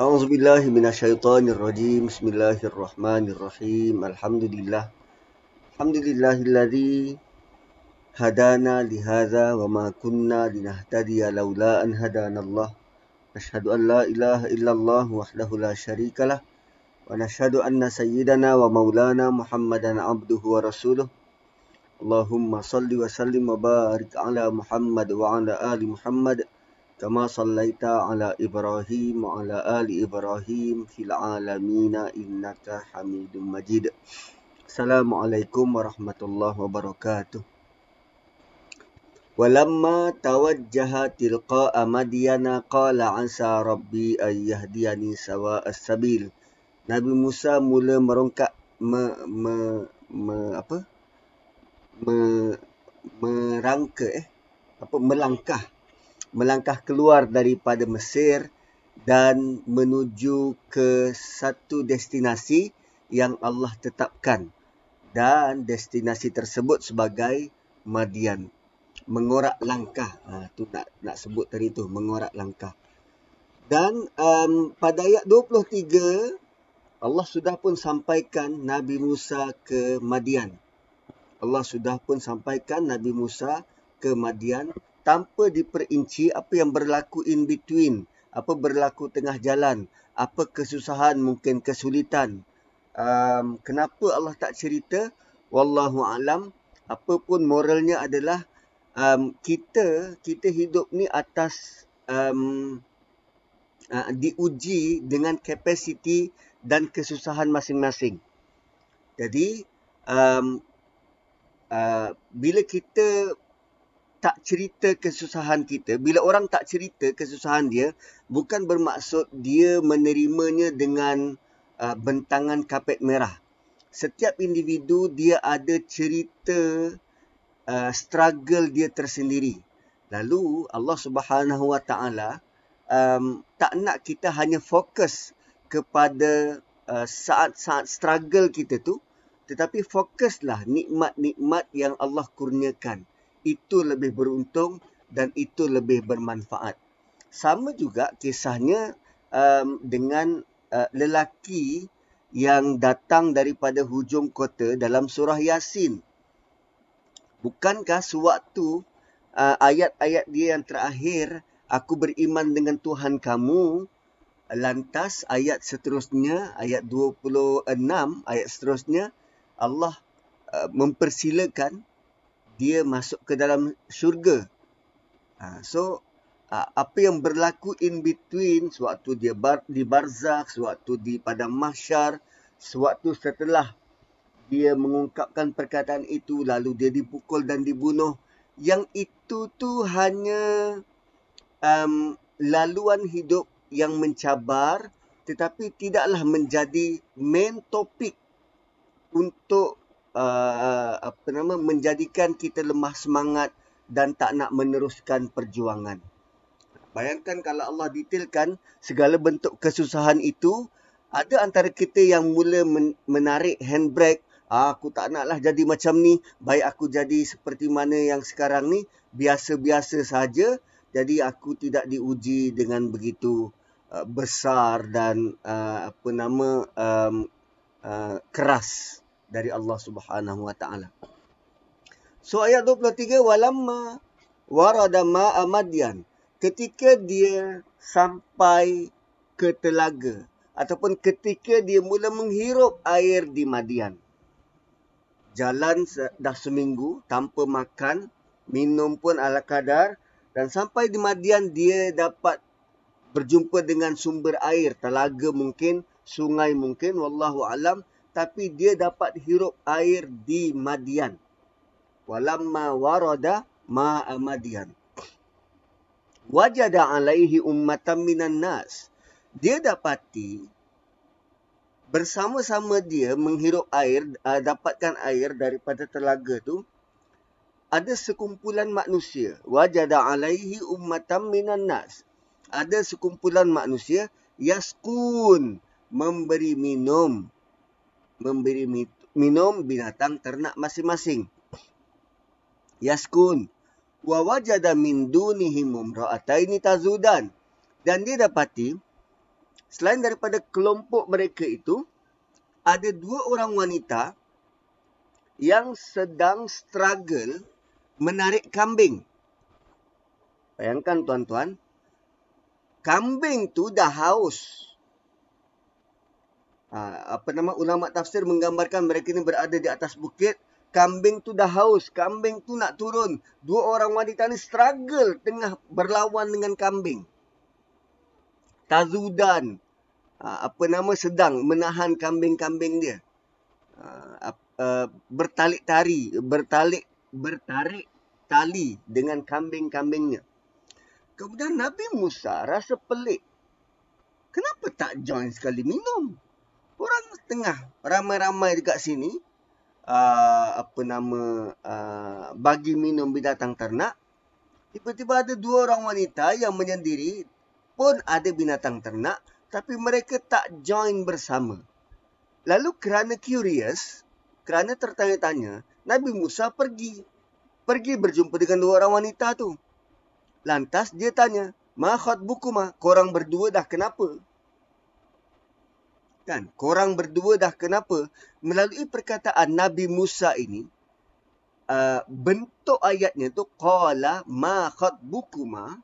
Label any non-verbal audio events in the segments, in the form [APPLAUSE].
أعوذ بالله من الشيطان الرجيم. بسم الله الرحمن الرحيم. الحمد لله الحمد لله الذي هدانا لهذا وما كنا لنهتدي لولا أن هدانا الله. نشهد أن لا إله إلا الله وحده لا شريك له. ونشهد أن سيدنا ومولانا محمدا عبده ورسوله. اللهم صل وسلم وبارك على محمد وعلى آل محمد كما صليت على إبراهيم وعلى آل إبراهيم في العالمين إنك حميد مجيد السلام عليكم ورحمة الله وبركاته ولما توجه تلقاء مدين قال عسى ربي أن يهديني سواء السبيل Nabi Musa mula merongkak me, me, me, apa me, merangka eh apa melangkah melangkah keluar daripada Mesir dan menuju ke satu destinasi yang Allah tetapkan. Dan destinasi tersebut sebagai Madian. Mengorak langkah. Ha, tu nak nak sebut tadi tu mengorak langkah. Dan um, pada ayat 23 Allah sudah pun sampaikan Nabi Musa ke Madian. Allah sudah pun sampaikan Nabi Musa ke Madian tanpa diperinci apa yang berlaku in between, apa berlaku tengah jalan, apa kesusahan, mungkin kesulitan. Um, kenapa Allah tak cerita? Wallahu alam. Apa pun moralnya adalah um, kita kita hidup ni atas um, uh, diuji dengan kapasiti dan kesusahan masing-masing. Jadi um, uh, bila kita tak cerita kesusahan kita, bila orang tak cerita kesusahan dia, bukan bermaksud dia menerimanya dengan uh, bentangan kapet merah. Setiap individu dia ada cerita uh, struggle dia tersendiri. Lalu Allah Subhanahu Wa Taala um, tak nak kita hanya fokus kepada uh, saat-saat struggle kita tu tetapi fokuslah nikmat-nikmat yang Allah kurniakan itu lebih beruntung dan itu lebih bermanfaat. Sama juga kisahnya um, dengan uh, lelaki yang datang daripada hujung kota dalam surah yasin. Bukankah sewaktu uh, ayat-ayat dia yang terakhir aku beriman dengan Tuhan kamu lantas ayat seterusnya ayat 26 ayat seterusnya Allah uh, mempersilakan dia masuk ke dalam syurga. Uh, so uh, apa yang berlaku in between sewaktu dia bar, di barzakh, sewaktu di padang mahsyar, sewaktu setelah dia mengungkapkan perkataan itu lalu dia dipukul dan dibunuh yang itu tu hanya um, laluan hidup yang mencabar tetapi tidaklah menjadi main topik untuk uh, apa nama menjadikan kita lemah semangat dan tak nak meneruskan perjuangan. Bayangkan kalau Allah detailkan segala bentuk kesusahan itu, ada antara kita yang mula menarik handbrake, ah, aku tak naklah jadi macam ni, baik aku jadi seperti mana yang sekarang ni, biasa-biasa saja, jadi aku tidak diuji dengan begitu Uh, besar dan uh, apa nama um, uh, keras dari Allah Subhanahu Wa Taala. So ayat 23 walamma warada ma amadian ketika dia sampai ke telaga ataupun ketika dia mula menghirup air di Madian. Jalan dah seminggu tanpa makan, minum pun ala kadar dan sampai di Madian dia dapat berjumpa dengan sumber air, telaga mungkin, sungai mungkin, wallahu alam, tapi dia dapat hirup air di Madian. Walamma warada ma Madian. Wajada alaihi ummatan minan nas. Dia dapati bersama-sama dia menghirup air, uh, dapatkan air daripada telaga tu, ada sekumpulan manusia. Wajada alaihi ummatan minan nas ada sekumpulan manusia yaskun memberi minum memberi minum binatang ternak masing-masing yaskun wa wajada min dunihim imra'ataini tazudan dan dia dapati selain daripada kelompok mereka itu, ada dua orang wanita yang sedang struggle menarik kambing. Bayangkan tuan-tuan, kambing tu dah haus. Ha, apa nama ulama tafsir menggambarkan mereka ini berada di atas bukit, kambing tu dah haus, kambing tu nak turun. Dua orang wanita ni struggle tengah berlawan dengan kambing. Tazudan, ha, apa nama sedang menahan kambing-kambing dia. Ha, uh, bertalik tari, bertalik bertarik tali dengan kambing-kambingnya. Kemudian Nabi Musa rasa pelik. Kenapa tak join sekali minum? Tengah ramai-ramai dekat sini uh, apa nama uh, bagi minum binatang ternak. Tiba-tiba ada dua orang wanita yang menyendiri pun ada binatang ternak tapi mereka tak join bersama. Lalu kerana curious, kerana tertanya-tanya, Nabi Musa pergi. Pergi berjumpa dengan dua orang wanita tu. Lantas dia tanya, Ma bukuma, korang berdua dah kenapa? Kan, korang berdua dah kenapa? Melalui perkataan Nabi Musa ini, uh, bentuk ayatnya tu, Qala ma bukuma,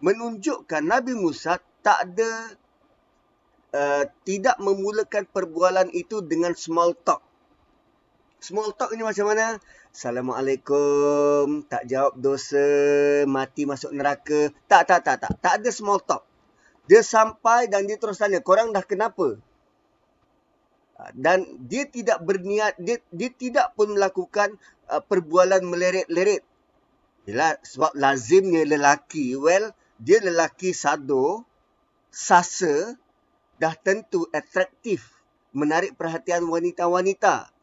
menunjukkan Nabi Musa tak ada, uh, tidak memulakan perbualan itu dengan small talk. Small talk ni macam mana? Assalamualaikum. Tak jawab dosa. Mati masuk neraka. Tak, tak, tak, tak. Tak ada small talk. Dia sampai dan dia terus tanya, korang dah kenapa? Ah, dan dia tidak berniat, dia, dia tidak pun melakukan uh, perbualan meleret-leret. Yalah, sebab lazimnya lelaki, well, dia lelaki sado, sasa, dah tentu atraktif, menarik perhatian wanita-wanita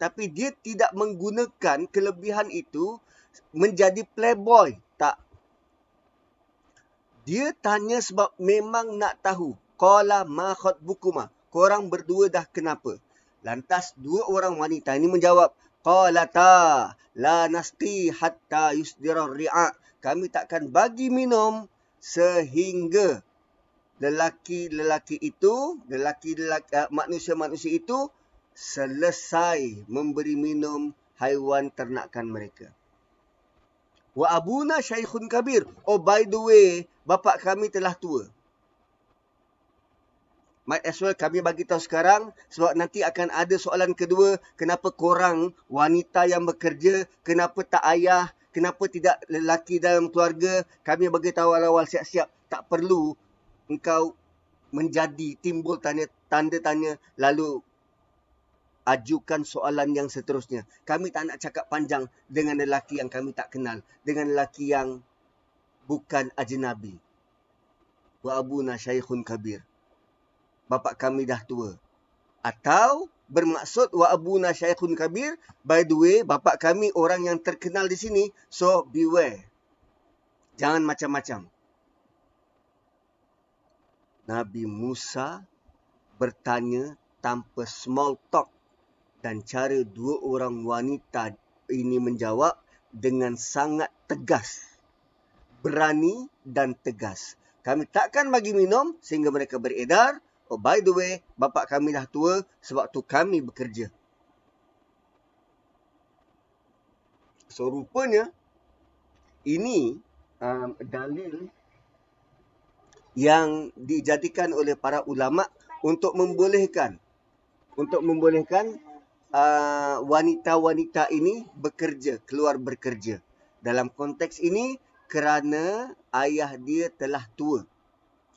tapi dia tidak menggunakan kelebihan itu menjadi playboy. Tak. Dia tanya sebab memang nak tahu. Qala ma khatbukuma. Korang berdua dah kenapa? Lantas dua orang wanita ini menjawab, Qala ta la nasti hatta yusdira ri'a. Kami takkan bagi minum sehingga lelaki-lelaki itu, lelaki-lelaki manusia-manusia itu selesai memberi minum haiwan ternakan mereka. Wa abuna syaikhun kabir. Oh by the way, bapa kami telah tua. Might as well kami bagi tahu sekarang sebab nanti akan ada soalan kedua, kenapa korang wanita yang bekerja, kenapa tak ayah, kenapa tidak lelaki dalam keluarga? Kami bagi tahu awal-awal siap-siap, tak perlu engkau menjadi timbul tanda tanda tanya lalu ajukan soalan yang seterusnya. Kami tak nak cakap panjang dengan lelaki yang kami tak kenal. Dengan lelaki yang bukan ajnabi. Wa abuna syaikhun kabir. Bapa kami dah tua. Atau bermaksud wa abuna syaikhun kabir. By the way, bapa kami orang yang terkenal di sini. So beware. Jangan macam-macam. Nabi Musa bertanya tanpa small talk dan cara dua orang wanita ini menjawab dengan sangat tegas. Berani dan tegas. Kami takkan bagi minum sehingga mereka beredar. Oh by the way, bapa kami dah tua sebab tu kami bekerja. So rupanya ini um, dalil yang dijadikan oleh para ulama untuk membolehkan untuk membolehkan uh, wanita-wanita ini bekerja, keluar bekerja. Dalam konteks ini kerana ayah dia telah tua.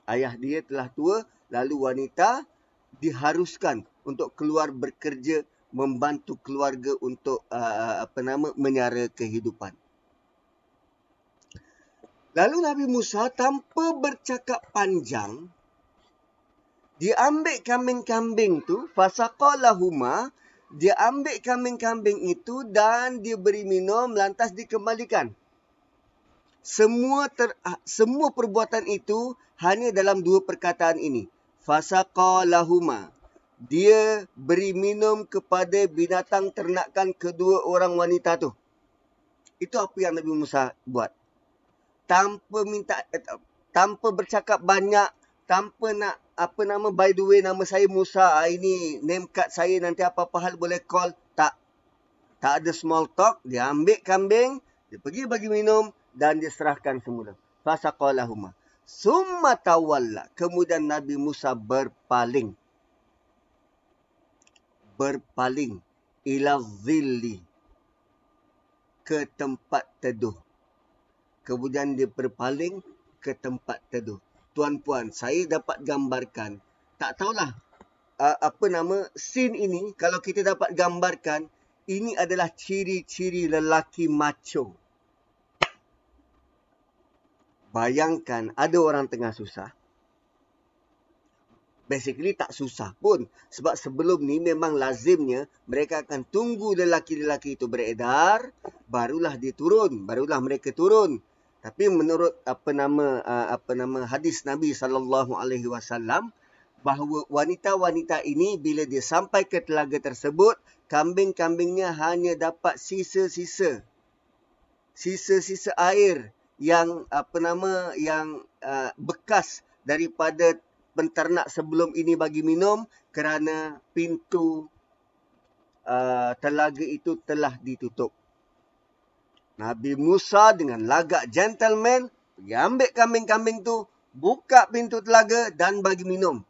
Ayah dia telah tua lalu wanita diharuskan untuk keluar bekerja membantu keluarga untuk uh, apa nama menyara kehidupan. Lalu Nabi Musa tanpa bercakap panjang dia ambil kambing-kambing tu fasaqalahuma dia ambil kambing-kambing itu dan dia beri minum lantas dikembalikan. Semua ter, ah, semua perbuatan itu hanya dalam dua perkataan ini. Fasaqalahuma. Dia beri minum kepada binatang ternakan kedua orang wanita tu. Itu apa yang Nabi Musa buat. Tanpa minta tanpa bercakap banyak, tanpa nak apa nama by the way nama saya Musa ah, ini name card saya nanti apa-apa hal boleh call tak tak ada small talk dia ambil kambing dia pergi bagi minum dan dia serahkan semula fasaqalahuma summa tawalla. Kemudian Nabi Musa berpaling. Berpaling ila zilli. Ke tempat teduh. Kemudian dia berpaling ke tempat teduh. Tuan-puan saya dapat gambarkan. Tak tahulah uh, apa nama scene ini kalau kita dapat gambarkan ini adalah ciri-ciri lelaki macho Bayangkan ada orang tengah susah. Basically tak susah pun. Sebab sebelum ni memang lazimnya mereka akan tunggu lelaki-lelaki itu beredar. Barulah dia turun. Barulah mereka turun. Tapi menurut apa nama uh, apa nama hadis Nabi sallallahu alaihi wasallam bahawa wanita-wanita ini bila dia sampai ke telaga tersebut kambing-kambingnya hanya dapat sisa-sisa sisa-sisa air yang apa nama yang uh, bekas daripada penternak sebelum ini bagi minum kerana pintu uh, telaga itu telah ditutup. Nabi Musa dengan lagak gentleman pergi ambil kambing-kambing tu, buka pintu telaga dan bagi minum.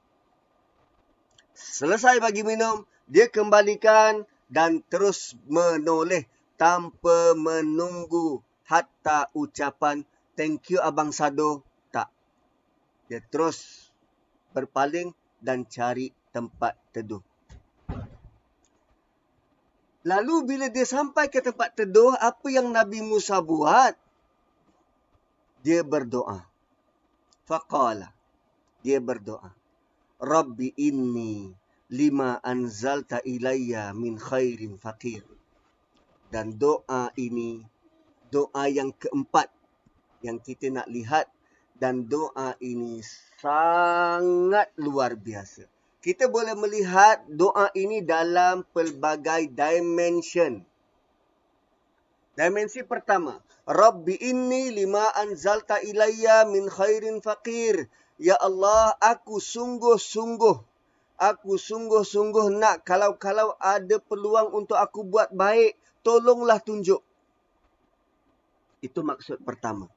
Selesai bagi minum, dia kembalikan dan terus menoleh tanpa menunggu hatta ucapan thank you Abang Sado tak. Dia terus berpaling dan cari tempat teduh. Lalu bila dia sampai ke tempat teduh, apa yang Nabi Musa buat? Dia berdoa. Faqala. Dia berdoa. Rabbi inni lima anzalta ilayya min khairin faqir. Dan doa ini doa yang keempat yang kita nak lihat dan doa ini sangat luar biasa. Kita boleh melihat doa ini dalam pelbagai dimension. Dimensi pertama, Rabbi inni lima anzalta ilayya min khairin faqir. Ya Allah, aku sungguh-sungguh aku sungguh-sungguh nak kalau-kalau ada peluang untuk aku buat baik, tolonglah tunjuk. Itu maksud pertama.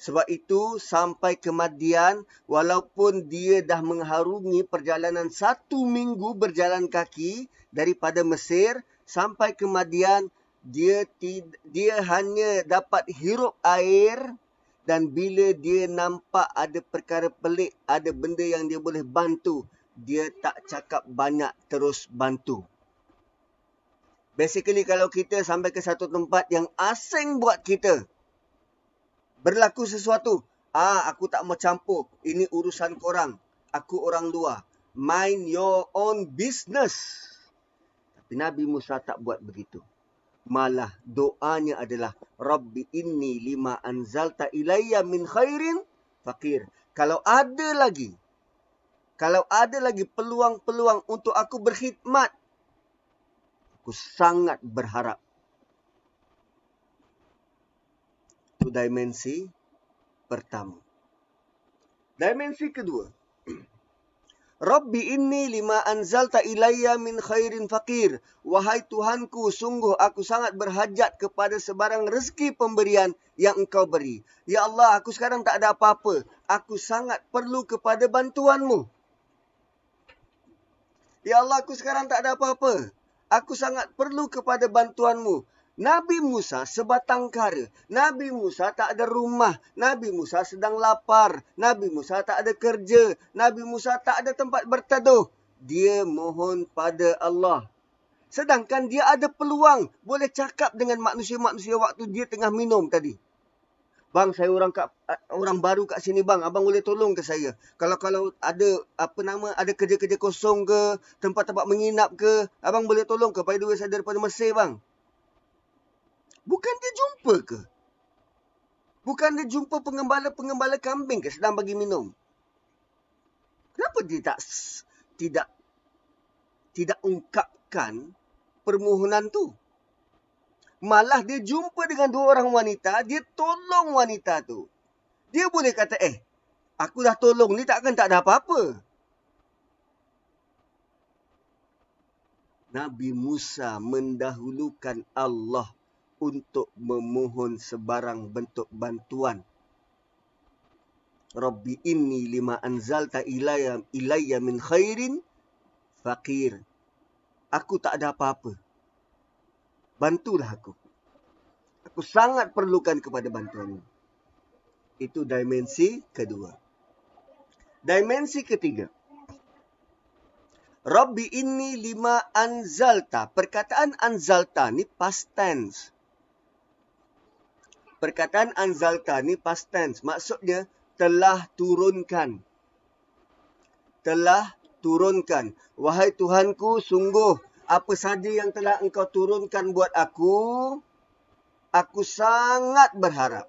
Sebab itu sampai kematian walaupun dia dah mengharungi perjalanan satu minggu berjalan kaki daripada Mesir sampai kematian dia dia hanya dapat hirup air dan bila dia nampak ada perkara pelik, ada benda yang dia boleh bantu, dia tak cakap banyak terus bantu. Basically kalau kita sampai ke satu tempat yang asing buat kita. Berlaku sesuatu. Ah, aku tak mau campur. Ini urusan korang. Aku orang luar. Mind your own business. Tapi Nabi Musa tak buat begitu. Malah doanya adalah Rabbi inni lima anzalta ilayya min khairin fakir. Kalau ada lagi kalau ada lagi peluang-peluang untuk aku berkhidmat aku sangat berharap. Itu dimensi pertama. Dimensi kedua. [CLEARS THROAT] Rabbi inni lima anzalta ilayya min khairin fakir. Wahai Tuhanku, sungguh aku sangat berhajat kepada sebarang rezeki pemberian yang engkau beri. Ya Allah, aku sekarang tak ada apa-apa. Aku sangat perlu kepada bantuanmu. Ya Allah, aku sekarang tak ada apa-apa aku sangat perlu kepada bantuanmu. Nabi Musa sebatang kara. Nabi Musa tak ada rumah. Nabi Musa sedang lapar. Nabi Musa tak ada kerja. Nabi Musa tak ada tempat berteduh. Dia mohon pada Allah. Sedangkan dia ada peluang boleh cakap dengan manusia-manusia waktu dia tengah minum tadi. Bang, saya orang kat, orang baru kat sini bang. Abang boleh tolong ke saya? Kalau kalau ada apa nama, ada kerja-kerja kosong ke, tempat-tempat menginap ke, abang boleh tolong ke? By the way, saya daripada Mesir bang. Bukan dia jumpa ke? Bukan dia jumpa pengembala-pengembala kambing ke sedang bagi minum? Kenapa dia tak tidak tidak ungkapkan permohonan tu? Malah dia jumpa dengan dua orang wanita, dia tolong wanita tu. Dia boleh kata, eh, Aku dah tolong ni takkan tak ada apa-apa. Nabi Musa mendahulukan Allah untuk memohon sebarang bentuk bantuan. Rabbi inni lima anzalta ilayya, ilayya min khairin faqir. Aku tak ada apa-apa. Bantulah aku. Aku sangat perlukan kepada bantuanmu. Itu dimensi kedua. Dimensi ketiga. Rabbi inni lima anzalta. Perkataan anzalta ni past tense. Perkataan anzalta ni past tense. Maksudnya telah turunkan. Telah turunkan. Wahai Tuhanku, sungguh apa saja yang telah engkau turunkan buat aku, aku sangat berharap.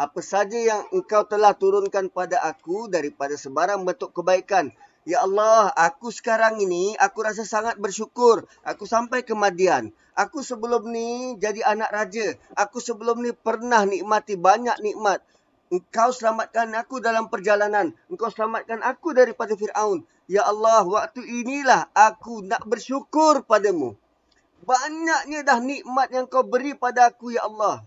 Apa saja yang engkau telah turunkan pada aku daripada sebarang bentuk kebaikan, Ya Allah, aku sekarang ini, aku rasa sangat bersyukur. Aku sampai ke Madian. Aku sebelum ni jadi anak raja. Aku sebelum ni pernah nikmati banyak nikmat. Engkau selamatkan aku dalam perjalanan. Engkau selamatkan aku daripada Fir'aun. Ya Allah, waktu inilah aku nak bersyukur padamu. Banyaknya dah nikmat yang kau beri pada aku, Ya Allah.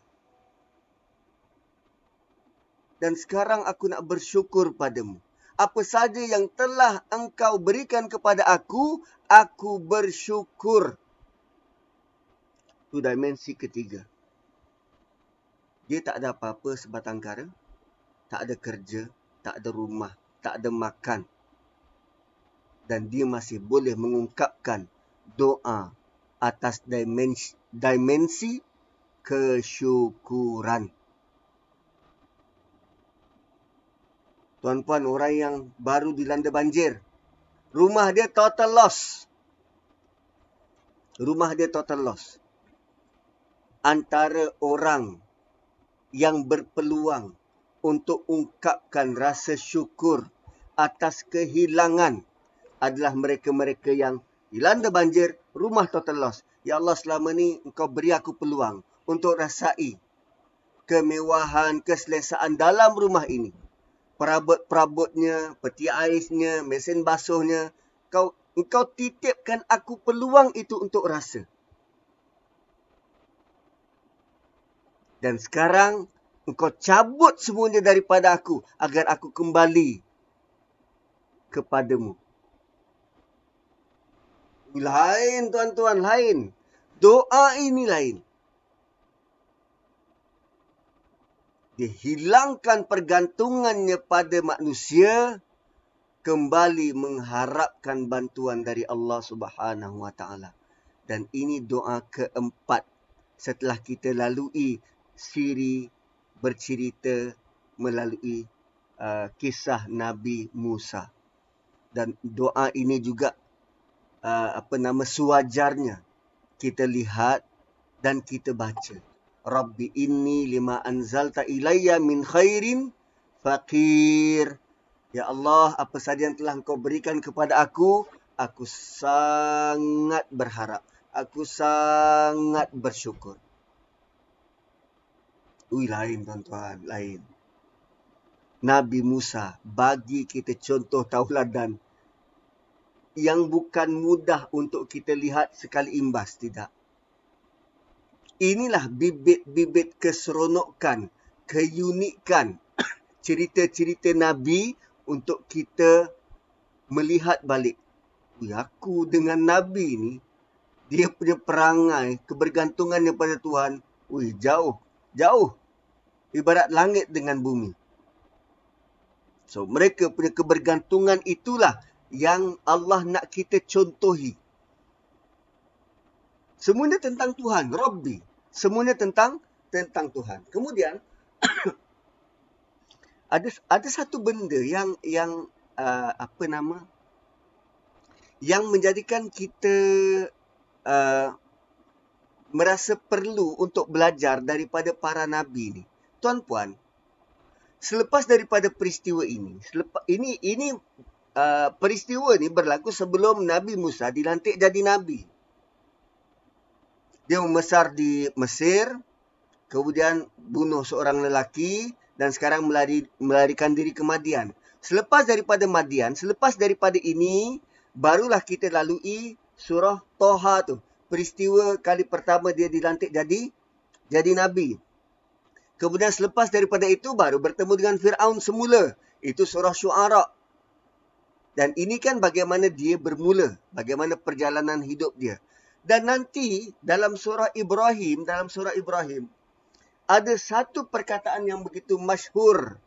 Dan sekarang aku nak bersyukur padamu apa saja yang telah engkau berikan kepada aku, aku bersyukur. Itu dimensi ketiga. Dia tak ada apa-apa sebatang kara. Tak ada kerja, tak ada rumah, tak ada makan. Dan dia masih boleh mengungkapkan doa atas dimensi, dimensi kesyukuran. Tuan-puan, orang yang baru dilanda banjir. Rumah dia total loss. Rumah dia total loss. Antara orang yang berpeluang untuk ungkapkan rasa syukur atas kehilangan adalah mereka-mereka yang dilanda banjir, rumah total loss. Ya Allah, selama ni engkau beri aku peluang untuk rasai kemewahan, keselesaan dalam rumah ini perabot-perabotnya, peti aisnya, mesin basuhnya. Kau engkau titipkan aku peluang itu untuk rasa. Dan sekarang engkau cabut semuanya daripada aku agar aku kembali kepadamu. Lain tuan-tuan, lain. Doa ini lain. dihilangkan pergantungannya pada manusia kembali mengharapkan bantuan dari Allah Subhanahu wa taala dan ini doa keempat setelah kita lalui siri bercerita melalui uh, kisah Nabi Musa dan doa ini juga uh, apa nama sewajarnya kita lihat dan kita baca Rabbi inni lima anzalta ilayya min khairin faqir. Ya Allah, apa saja yang telah engkau berikan kepada aku, aku sangat berharap. Aku sangat bersyukur. Ui, lain tuan-tuan, lain. Nabi Musa bagi kita contoh tauladan yang bukan mudah untuk kita lihat sekali imbas, tidak inilah bibit-bibit keseronokan, keunikan [COUGHS] cerita-cerita Nabi untuk kita melihat balik. Ui, aku dengan Nabi ni, dia punya perangai, kebergantungan pada Tuhan, ui, jauh, jauh. Ibarat langit dengan bumi. So, mereka punya kebergantungan itulah yang Allah nak kita contohi. Semuanya tentang Tuhan, Rabbi. Semuanya tentang tentang Tuhan. Kemudian [COUGHS] ada ada satu benda yang yang uh, apa nama yang menjadikan kita uh, merasa perlu untuk belajar daripada para nabi ni. Tuan-puan, selepas daripada peristiwa ini, selepas ini ini uh, peristiwa ni berlaku sebelum Nabi Musa dilantik jadi nabi dia membesar di Mesir, kemudian bunuh seorang lelaki dan sekarang melari, melarikan diri ke Madian. Selepas daripada Madian, selepas daripada ini, barulah kita lalui surah Toha tu. Peristiwa kali pertama dia dilantik jadi jadi Nabi. Kemudian selepas daripada itu, baru bertemu dengan Fir'aun semula. Itu surah Syu'ara. Dan ini kan bagaimana dia bermula. Bagaimana perjalanan hidup dia. Dan nanti dalam surah Ibrahim, dalam surah Ibrahim, ada satu perkataan yang begitu masyhur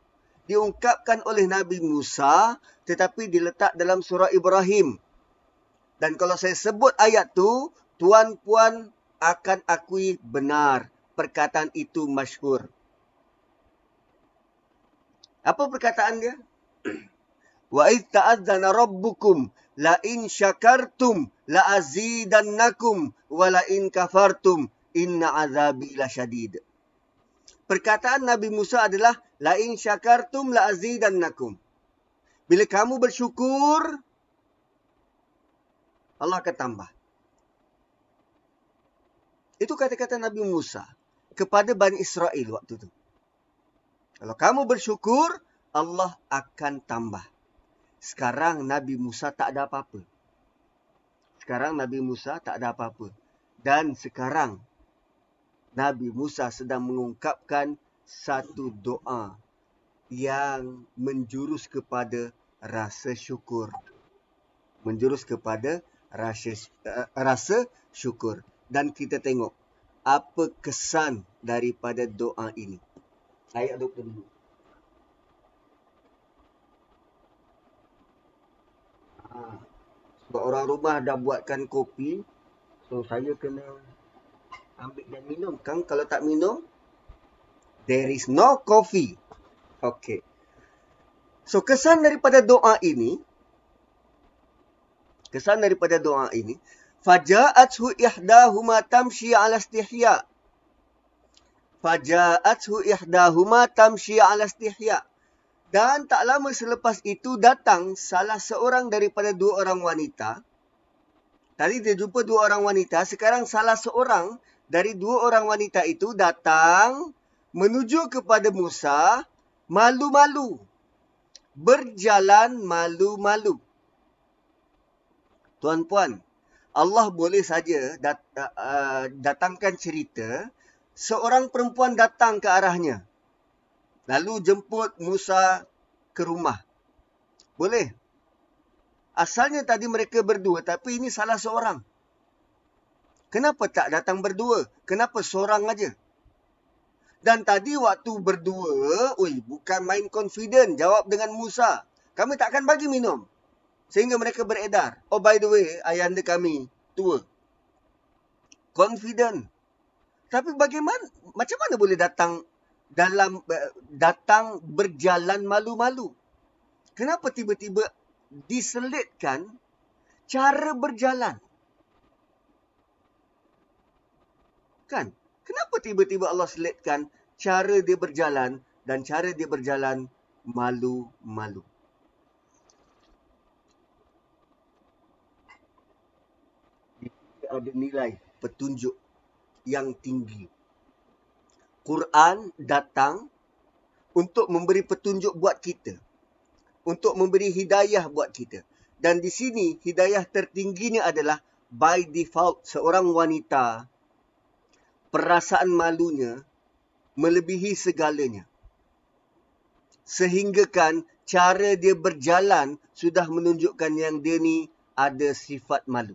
diungkapkan oleh Nabi Musa tetapi diletak dalam surah Ibrahim. Dan kalau saya sebut ayat tu, tuan-puan akan akui benar perkataan itu masyhur. Apa perkataan dia? Wa id ta'adzana rabbukum la in syakartum la azidannakum wa la in kafartum inna azabi lasyadid perkataan Nabi Musa adalah la in syakartum la azidannakum. Bila kamu bersyukur Allah akan tambah. Itu kata-kata Nabi Musa kepada Bani Israel waktu itu. Kalau kamu bersyukur, Allah akan tambah. Sekarang Nabi Musa tak ada apa-apa. Sekarang Nabi Musa tak ada apa-apa. Dan sekarang Nabi Musa sedang mengungkapkan satu doa yang menjurus kepada rasa syukur. Menjurus kepada rasa, uh, rasa syukur. Dan kita tengok apa kesan daripada doa ini. Ayat 22. Ha, sebab orang rumah dah buatkan kopi. So saya kena ambil dan minum. Kan kalau tak minum, there is no coffee. Okay. So kesan daripada doa ini, kesan daripada doa ini, faja'athu ihdahuma tamshi 'ala istihya. Faja'athu ihdahuma tamshi 'ala istihya. Dan tak lama selepas itu datang salah seorang daripada dua orang wanita. Tadi dia jumpa dua orang wanita, sekarang salah seorang dari dua orang wanita itu datang menuju kepada Musa malu-malu. Berjalan malu-malu. Tuan-puan, Allah boleh saja dat, uh, datangkan cerita seorang perempuan datang ke arahnya. Lalu jemput Musa ke rumah. Boleh. Asalnya tadi mereka berdua tapi ini salah seorang. Kenapa tak datang berdua? Kenapa seorang aja? Dan tadi waktu berdua, ui, bukan main confident jawab dengan Musa. Kami tak akan bagi minum. Sehingga mereka beredar. Oh by the way, ayahanda kami tua. Confident. Tapi bagaimana, macam mana boleh datang dalam eh, datang berjalan malu-malu? Kenapa tiba-tiba diselitkan cara berjalan? Kan? Kenapa tiba-tiba Allah selitkan cara dia berjalan dan cara dia berjalan malu-malu? Ada nilai petunjuk yang tinggi. Quran datang untuk memberi petunjuk buat kita. Untuk memberi hidayah buat kita. Dan di sini hidayah tertingginya adalah by default seorang wanita perasaan malunya melebihi segalanya. Sehingga kan cara dia berjalan sudah menunjukkan yang dia ni ada sifat malu.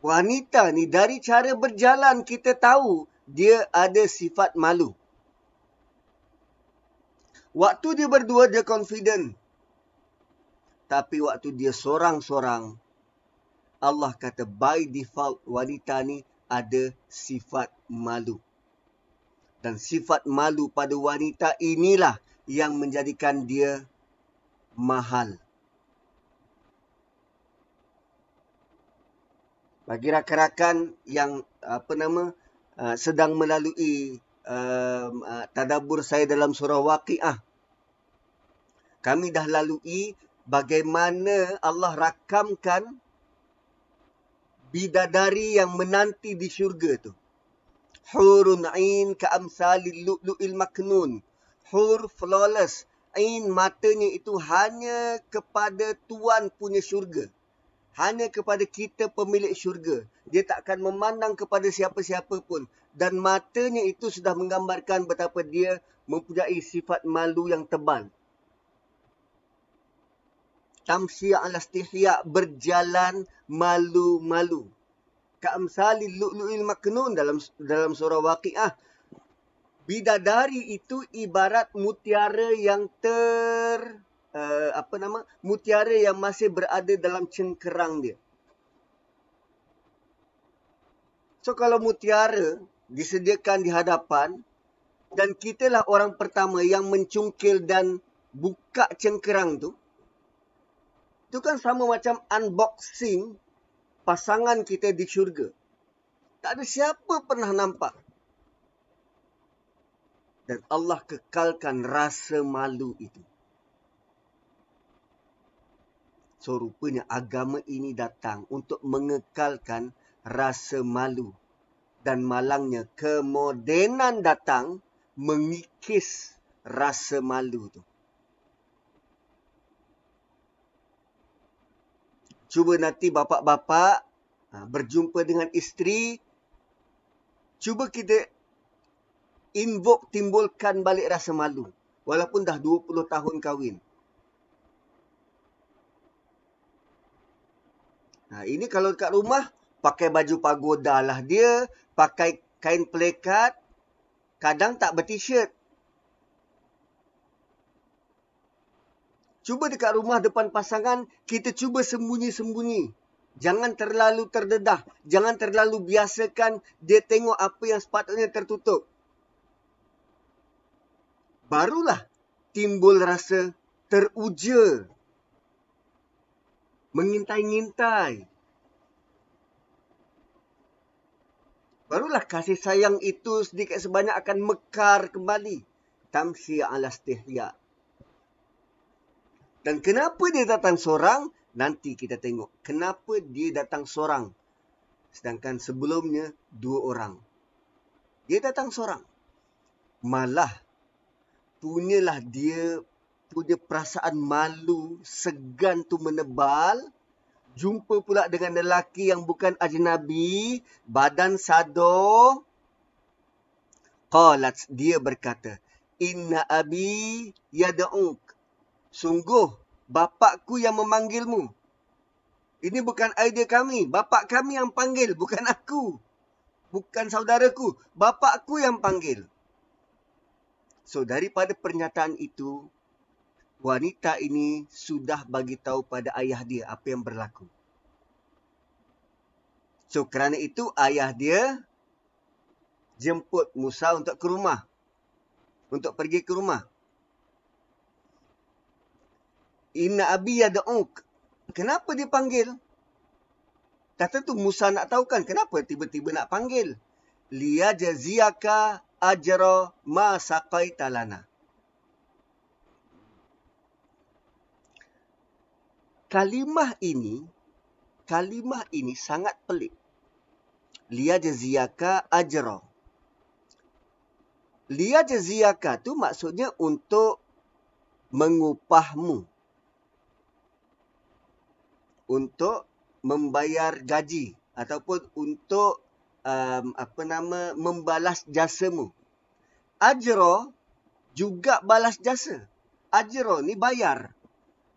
Wanita ni dari cara berjalan kita tahu dia ada sifat malu. Waktu dia berdua dia confident. Tapi waktu dia sorang-sorang Allah kata by default wanita ni ada sifat malu. Dan sifat malu pada wanita inilah yang menjadikan dia mahal. Bagi rakan-rakan yang apa nama uh, sedang melalui uh, tadabur saya dalam surah Waqiah. Kami dah lalui bagaimana Allah rakamkan bidadari yang menanti di syurga tu. Hurun ain ka amsalil lu'lu'il maknun. hur flawless. Ain matanya itu hanya kepada Tuan punya syurga. Hanya kepada kita pemilik syurga. Dia tak akan memandang kepada siapa-siapa pun. Dan matanya itu sudah menggambarkan betapa dia mempunyai sifat malu yang tebal. Tamsyiah al-astihya berjalan malu-malu. Ka'amsali lu'lu'il maknun dalam dalam surah waqi'ah bidadari itu ibarat mutiara yang ter uh, apa nama mutiara yang masih berada dalam cengkerang dia. So kalau mutiara disediakan di hadapan dan kitalah orang pertama yang mencungkil dan buka cengkerang tu itu kan sama macam unboxing pasangan kita di syurga. Tak ada siapa pernah nampak dan Allah kekalkan rasa malu itu. So rupanya agama ini datang untuk mengekalkan rasa malu. Dan malangnya kemodenan datang mengikis rasa malu tu. Cuba nanti bapak-bapak ha, berjumpa dengan isteri. Cuba kita invoke timbulkan balik rasa malu. Walaupun dah 20 tahun kahwin. Nah, ini kalau dekat rumah, pakai baju pagoda lah dia. Pakai kain pelekat. Kadang tak ber-t-shirt. Cuba dekat rumah depan pasangan, kita cuba sembunyi-sembunyi. Jangan terlalu terdedah. Jangan terlalu biasakan dia tengok apa yang sepatutnya tertutup barulah timbul rasa teruja. Mengintai-ngintai. Barulah kasih sayang itu sedikit sebanyak akan mekar kembali. Tamsi ala stihya. Dan kenapa dia datang seorang? Nanti kita tengok. Kenapa dia datang seorang? Sedangkan sebelumnya dua orang. Dia datang seorang. Malah punyalah dia punya perasaan malu, segan tu menebal. Jumpa pula dengan lelaki yang bukan ajnabi, badan sado. Qalat dia berkata, Inna abi yada'uk. Sungguh, bapakku yang memanggilmu. Ini bukan idea kami. Bapak kami yang panggil, bukan aku. Bukan saudaraku. Bapakku yang panggil. So daripada pernyataan itu wanita ini sudah bagi tahu pada ayah dia apa yang berlaku. So kerana itu ayah dia jemput Musa untuk ke rumah. Untuk pergi ke rumah. Inna abi yad'uk. Kenapa dia panggil? Kata tu Musa nak tahu kan kenapa tiba-tiba nak panggil. Liya jaziyaka ajra ma saqaita lana. Kalimah ini kalimah ini sangat pelik. Liya jaziyaka ajra. Liya jaziyaka tu maksudnya untuk mengupahmu. Untuk membayar gaji ataupun untuk um, apa nama membalas jasamu. Ajro juga balas jasa. Ajro ni bayar.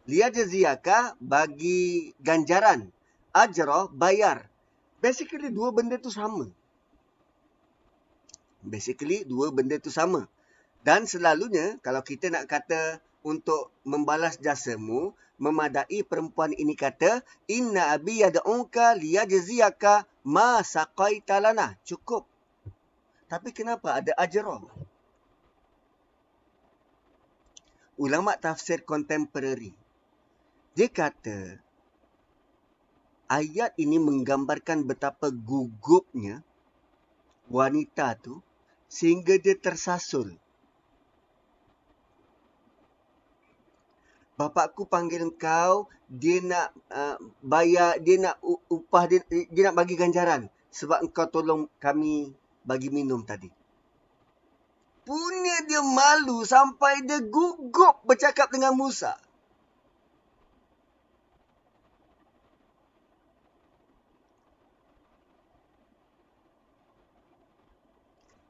Liya jaziyaka bagi ganjaran. Ajro bayar. Basically dua benda tu sama. Basically dua benda tu sama. Dan selalunya kalau kita nak kata untuk membalas jasamu, memadai perempuan ini kata, Inna abi yada'unka liyajziyaka ma saqaita lana. Cukup. Tapi kenapa ada ajrah? Ulama tafsir kontemporari. Dia kata, ayat ini menggambarkan betapa gugupnya wanita tu sehingga dia tersasul bapakku panggil kau dia nak uh, bayar dia nak upah dia, dia nak bagi ganjaran sebab engkau tolong kami bagi minum tadi punya dia malu sampai dia gugup bercakap dengan Musa.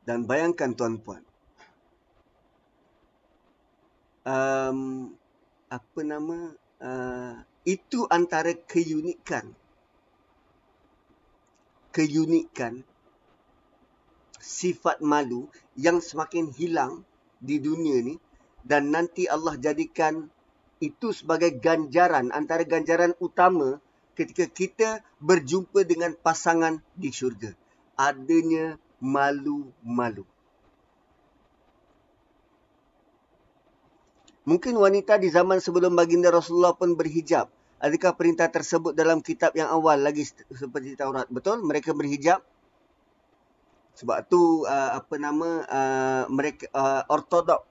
Dan bayangkan tuan-puan. Um, apa nama? Uh, itu antara keunikan. Keunikan sifat malu yang semakin hilang di dunia ni dan nanti Allah jadikan itu sebagai ganjaran antara ganjaran utama ketika kita berjumpa dengan pasangan di syurga adanya malu-malu Mungkin wanita di zaman sebelum baginda Rasulullah pun berhijab. Adakah perintah tersebut dalam kitab yang awal lagi seperti Taurat? Betul? Mereka berhijab? Sebab tu uh, apa nama uh, mereka uh, ortodoks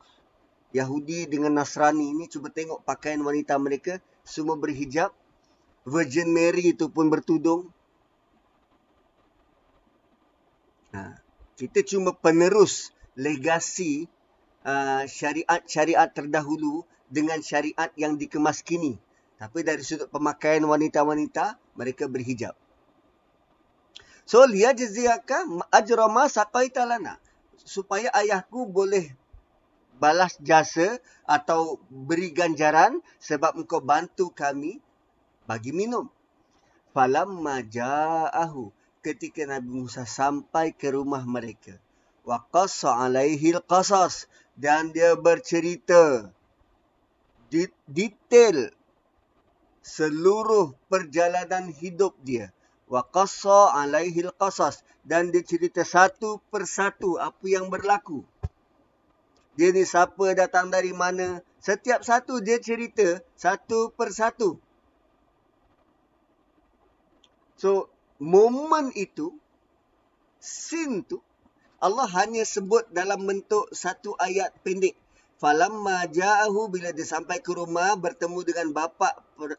Yahudi dengan Nasrani ni cuba tengok pakaian wanita mereka semua berhijab. Virgin Mary itu pun bertudung. Kita cuma penerus legasi uh, syariat-syariat terdahulu dengan syariat yang dikemas kini. Tapi dari sudut pemakaian wanita-wanita, mereka berhijab. So liyajziyaka ajra ma saqaita lana supaya ayahku boleh balas jasa atau beri ganjaran sebab engkau bantu kami bagi minum. Falam maja'ahu ketika Nabi Musa sampai ke rumah mereka. Wa qassa alaihi al-qasas. Dan dia bercerita detail seluruh perjalanan hidup dia. Wa qassa alaihi alqasas. Dan dia cerita satu persatu apa yang berlaku. Dia ni siapa datang dari mana. Setiap satu dia cerita satu persatu. So momen itu scene tu Allah hanya sebut dalam bentuk satu ayat pendek falamma ja'ahu bila dia sampai ke rumah bertemu dengan bapa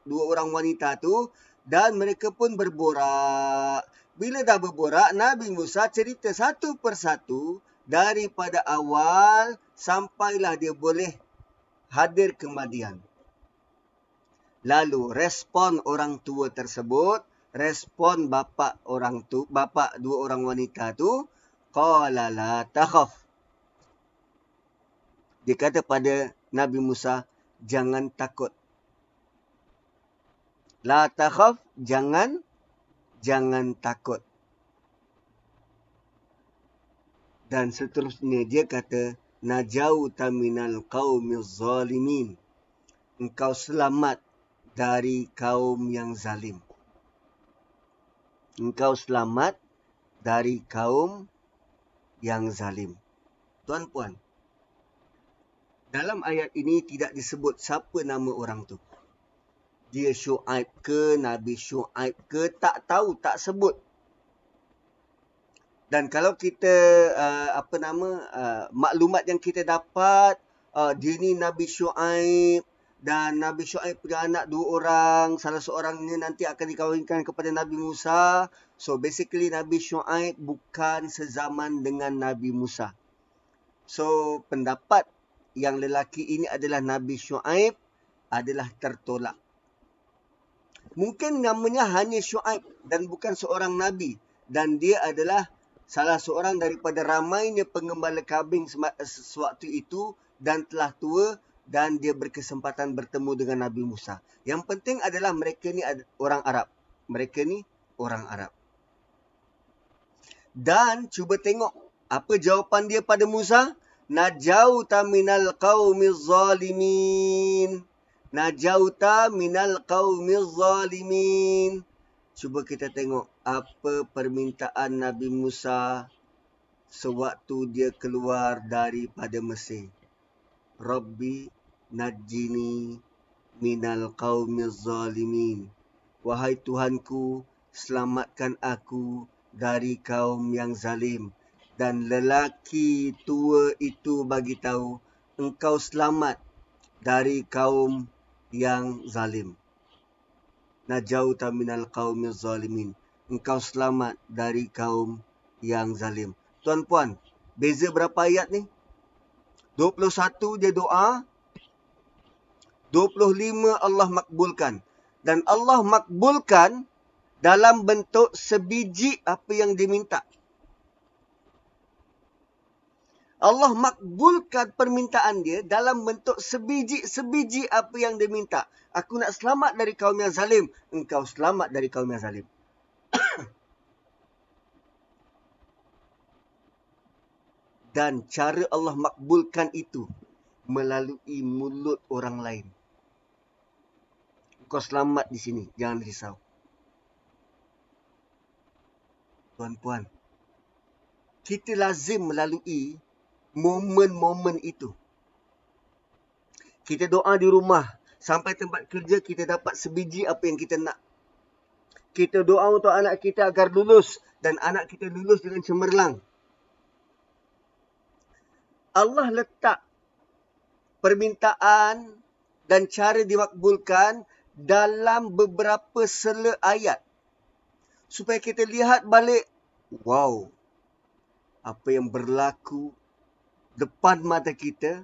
dua orang wanita tu dan mereka pun berborak. Bila dah berborak, Nabi Musa cerita satu persatu daripada awal sampailah dia boleh hadir ke Madian. Lalu respon orang tua tersebut, respon bapa orang tu, bapa dua orang wanita tu, qala la takhaf. Dia kata pada Nabi Musa, jangan takut. La takhaf, jangan jangan takut. Dan seterusnya dia kata najau taminal qaumiz zalimin. Engkau selamat dari kaum yang zalim. Engkau selamat dari kaum yang zalim. Tuan-puan, dalam ayat ini tidak disebut siapa nama orang tu dia Syuaib ke, Nabi Syuaib ke, tak tahu, tak sebut. Dan kalau kita, uh, apa nama, uh, maklumat yang kita dapat, uh, dia ni Nabi Syuaib, dan Nabi Syuaib punya anak dua orang, salah seorangnya nanti akan dikawinkan kepada Nabi Musa. So basically Nabi Syuaib bukan sezaman dengan Nabi Musa. So pendapat yang lelaki ini adalah Nabi Syuaib adalah tertolak. Mungkin namanya hanya Shu'aib dan bukan seorang Nabi. Dan dia adalah salah seorang daripada ramainya pengembala kambing sewaktu itu dan telah tua dan dia berkesempatan bertemu dengan Nabi Musa. Yang penting adalah mereka ni orang Arab. Mereka ni orang Arab. Dan cuba tengok apa jawapan dia pada Musa. Najau taminal qawmiz zalimin najauta minal qaumiz zalimin. Cuba kita tengok apa permintaan Nabi Musa sewaktu dia keluar daripada Mesir. Rabbi najini minal qaumiz zalimin. Wahai Tuhanku, selamatkan aku dari kaum yang zalim. Dan lelaki tua itu bagi tahu engkau selamat dari kaum yang zalim. Najauta minal qaumiz zalimin. Engkau selamat dari kaum yang zalim. Tuan-puan, beza berapa ayat ni? 21 dia doa. 25 Allah makbulkan. Dan Allah makbulkan dalam bentuk sebiji apa yang diminta. Allah makbulkan permintaan dia dalam bentuk sebiji-sebiji apa yang dia minta. Aku nak selamat dari kaum yang zalim. Engkau selamat dari kaum yang zalim. [COUGHS] Dan cara Allah makbulkan itu melalui mulut orang lain. Kau selamat di sini. Jangan risau. Puan-puan. Kita lazim melalui momen-momen itu. Kita doa di rumah. Sampai tempat kerja kita dapat sebiji apa yang kita nak. Kita doa untuk anak kita agar lulus. Dan anak kita lulus dengan cemerlang. Allah letak permintaan dan cara dimakbulkan dalam beberapa sela ayat. Supaya kita lihat balik. Wow. Apa yang berlaku depan mata kita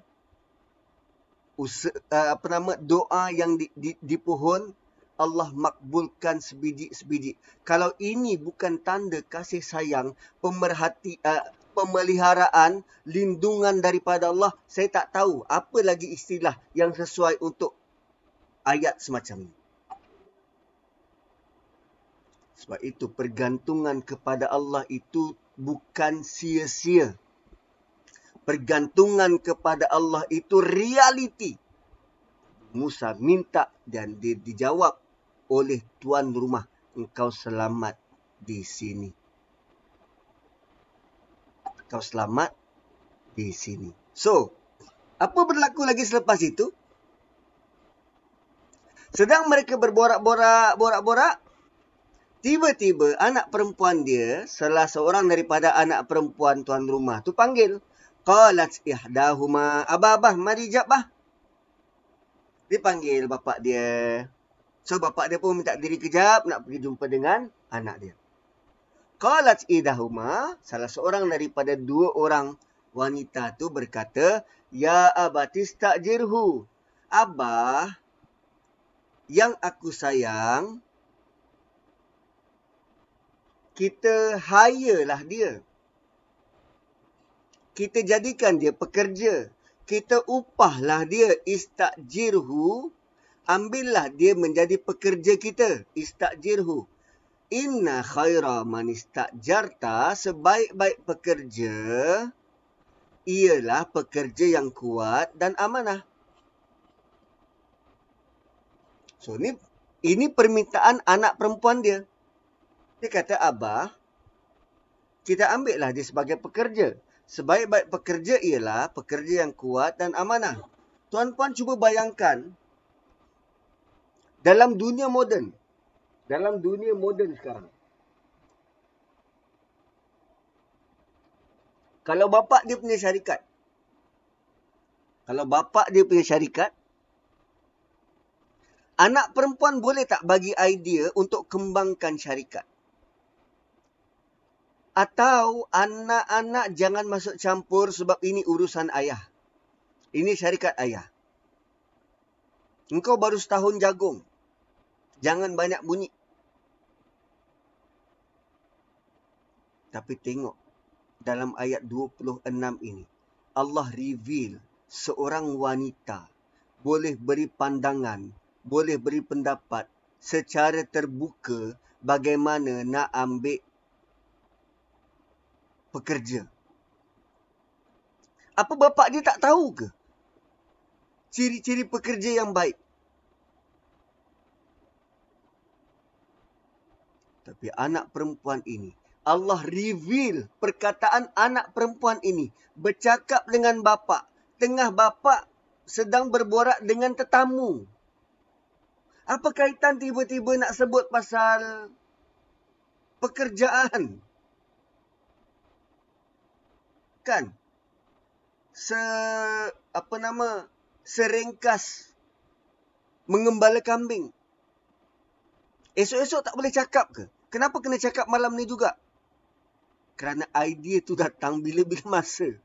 usaha, uh, apa nama doa yang di, di, di pohon Allah makbulkan sebiji-sebiji. Kalau ini bukan tanda kasih sayang, pemerhati uh, pemeliharaan, lindungan daripada Allah, saya tak tahu apa lagi istilah yang sesuai untuk ayat semacam ini. Sebab itu pergantungan kepada Allah itu bukan sia-sia pergantungan kepada Allah itu realiti. Musa minta dan dia dijawab oleh tuan rumah, engkau selamat di sini. Engkau selamat di sini. So, apa berlaku lagi selepas itu? Sedang mereka berborak-borak, borak-borak, tiba-tiba anak perempuan dia, salah seorang daripada anak perempuan tuan rumah tu panggil. Qalat ihdahuma ababah mari jap bah. Dipanggil bapak dia. So bapak dia pun minta diri kejap nak pergi jumpa dengan anak dia. Qalat ihdahuma salah seorang daripada dua orang wanita tu berkata, "Ya abatis ta'jirhu." Abah yang aku sayang kita hire lah dia kita jadikan dia pekerja. Kita upahlah dia istakjirhu. Ambillah dia menjadi pekerja kita. Istakjirhu. Inna khaira man istakjarta sebaik-baik pekerja ialah pekerja yang kuat dan amanah. So ni ini permintaan anak perempuan dia. Dia kata, Abah, kita ambillah dia sebagai pekerja sebaik-baik pekerja ialah pekerja yang kuat dan amanah. Tuan-puan cuba bayangkan dalam dunia moden. Dalam dunia moden sekarang. Kalau bapa dia punya syarikat. Kalau bapa dia punya syarikat. Anak perempuan boleh tak bagi idea untuk kembangkan syarikat? Atau anak-anak jangan masuk campur sebab ini urusan ayah. Ini syarikat ayah. Engkau baru setahun jagung. Jangan banyak bunyi. Tapi tengok dalam ayat 26 ini. Allah reveal seorang wanita boleh beri pandangan, boleh beri pendapat secara terbuka bagaimana nak ambil pekerja. Apa bapa dia tak tahu ke? Ciri-ciri pekerja yang baik. Tapi anak perempuan ini, Allah reveal perkataan anak perempuan ini bercakap dengan bapa. Tengah bapa sedang berborak dengan tetamu. Apa kaitan tiba-tiba nak sebut pasal pekerjaan? kan se apa nama seringkas mengembala kambing esok-esok tak boleh cakap ke kenapa kena cakap malam ni juga kerana idea tu datang bila-bila masa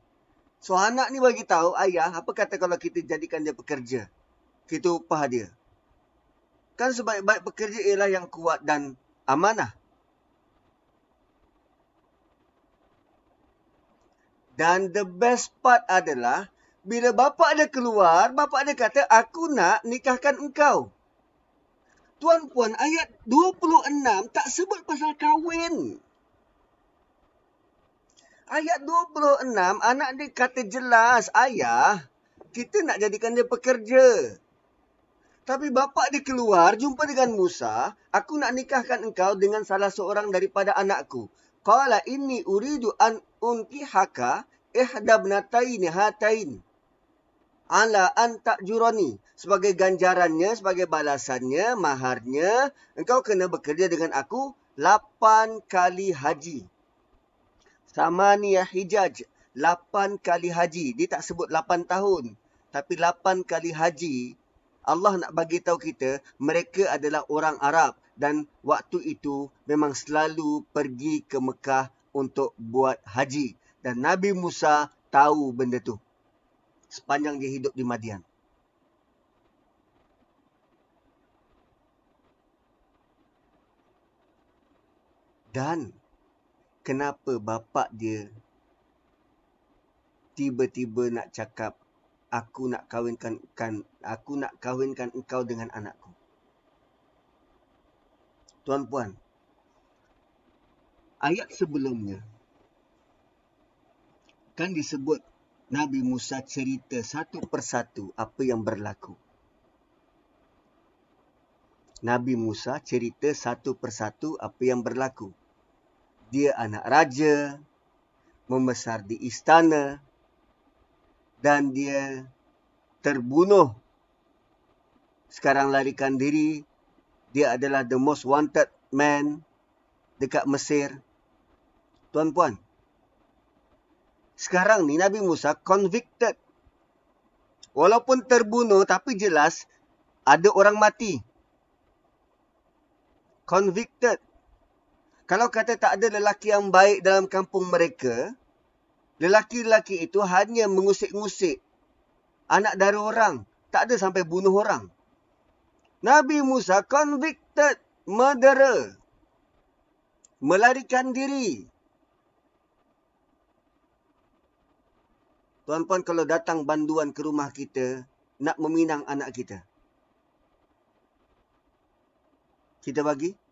So anak ni bagi tahu ayah, apa kata kalau kita jadikan dia pekerja? Kita upah dia. Kan sebaik-baik pekerja ialah yang kuat dan amanah. Dan the best part adalah bila bapa dia keluar, bapa dia kata aku nak nikahkan engkau. Tuan puan ayat 26 tak sebut pasal kahwin. Ayat 26 anak dia kata jelas, ayah, kita nak jadikan dia pekerja. Tapi bapa dia keluar jumpa dengan Musa, aku nak nikahkan engkau dengan salah seorang daripada anakku. Qala inni uridu an unkihaka ihdabnataini hatain ala an ta'jurani sebagai ganjarannya sebagai balasannya maharnya engkau kena bekerja dengan aku 8 kali haji samania hijaj 8 kali haji. Dia tak sebut 8 tahun tapi 8 kali haji. Allah nak bagi tahu kita mereka adalah orang Arab dan waktu itu memang selalu pergi ke Mekah untuk buat haji. Dan Nabi Musa tahu benda tu. Sepanjang dia hidup di Madian. Dan kenapa bapa dia tiba-tiba nak cakap aku nak kahwinkan kan aku nak kahwinkan engkau dengan anakku. Tuan-puan, ayat sebelumnya kan disebut Nabi Musa cerita satu persatu apa yang berlaku. Nabi Musa cerita satu persatu apa yang berlaku. Dia anak raja, membesar di istana dan dia terbunuh. Sekarang larikan diri. Dia adalah the most wanted man dekat Mesir. Tuan-puan, sekarang ni Nabi Musa convicted. Walaupun terbunuh tapi jelas ada orang mati. Convicted. Kalau kata tak ada lelaki yang baik dalam kampung mereka, lelaki-lelaki itu hanya mengusik-ngusik anak dari orang. Tak ada sampai bunuh orang. Nabi Musa convicted murderer. Melarikan diri. Tuan-puan kalau datang banduan ke rumah kita nak meminang anak kita. Kita bagi?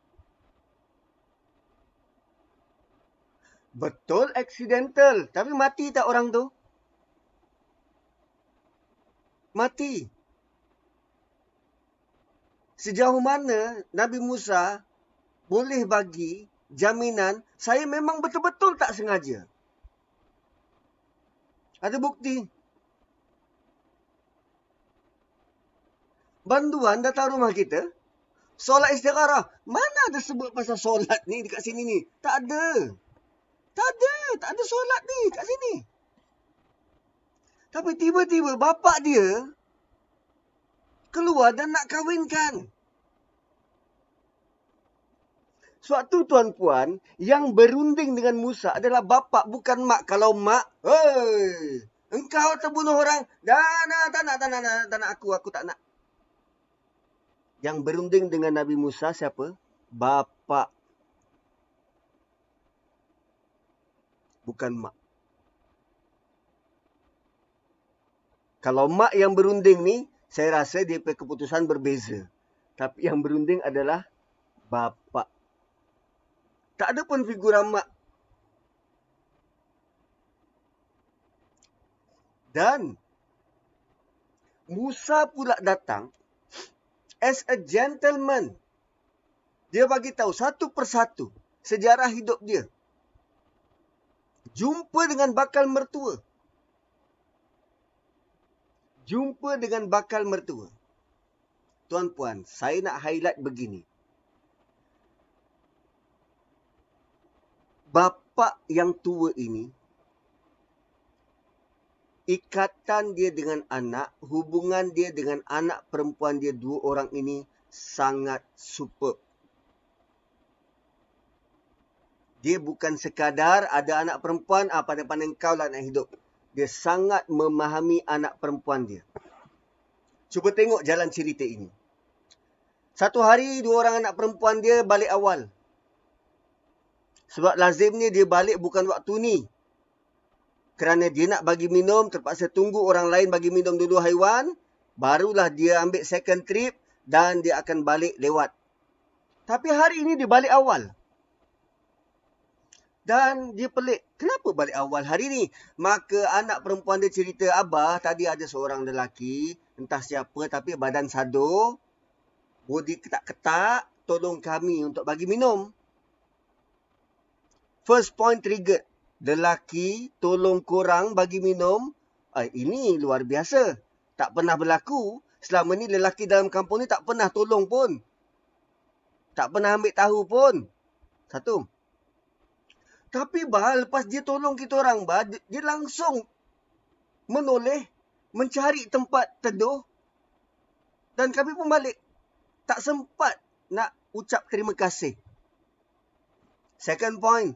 Betul accidental. Tapi mati tak orang tu? Mati. Sejauh mana Nabi Musa boleh bagi jaminan saya memang betul-betul tak sengaja. Ada bukti. Banduan datang rumah kita. Solat istikharah. Mana ada sebut pasal solat ni dekat sini ni? Tak ada. Tak ada. Tak ada solat ni dekat sini. Tapi tiba-tiba bapak dia keluar dan nak kahwinkan. Suatu tuan-puan yang berunding dengan Musa adalah bapa bukan mak. Kalau mak, hei, engkau terbunuh orang. Dan tak nak, tak nak, tak nak, tak nak aku, aku tak nak. Yang berunding dengan Nabi Musa siapa? Bapa. Bukan mak. Kalau mak yang berunding ni, saya rasa dia keputusan berbeza. Tapi yang berunding adalah bapa. Tak ada pun figura mak. Dan Musa pula datang as a gentleman. Dia bagi tahu satu persatu sejarah hidup dia. Jumpa dengan bakal mertua. Jumpa dengan bakal mertua. Tuan-puan, saya nak highlight begini. bapa yang tua ini ikatan dia dengan anak, hubungan dia dengan anak perempuan dia dua orang ini sangat superb. Dia bukan sekadar ada anak perempuan, ah, pandai-pandai kau lah nak hidup. dia sangat memahami anak perempuan dia. Cuba tengok jalan cerita ini. Satu hari dua orang anak perempuan dia balik awal. Sebab lazimnya dia balik bukan waktu ni. Kerana dia nak bagi minum, terpaksa tunggu orang lain bagi minum dulu haiwan. Barulah dia ambil second trip dan dia akan balik lewat. Tapi hari ini dia balik awal. Dan dia pelik. Kenapa balik awal hari ni? Maka anak perempuan dia cerita, Abah tadi ada seorang lelaki. Entah siapa tapi badan sado. Bodi ketak-ketak. Tolong kami untuk bagi minum. First point trigger. Lelaki tolong korang bagi minum. Ah, ini luar biasa. Tak pernah berlaku. Selama ni lelaki dalam kampung ni tak pernah tolong pun. Tak pernah ambil tahu pun. Satu. Tapi bah, lepas dia tolong kita orang, bah, dia langsung menoleh, mencari tempat teduh. Dan kami pun balik. Tak sempat nak ucap terima kasih. Second point.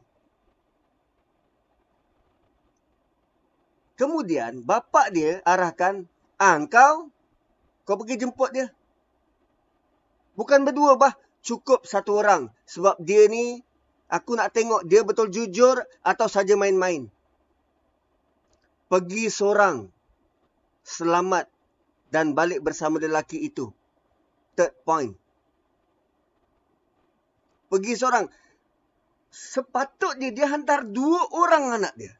Kemudian, bapa dia arahkan, ah, kau, kau pergi jemput dia. Bukan berdua, bah. Cukup satu orang. Sebab dia ni Aku nak tengok dia betul jujur atau saja main-main. Pergi seorang. Selamat. Dan balik bersama lelaki itu. Third point. Pergi seorang. Sepatutnya dia hantar dua orang anak dia.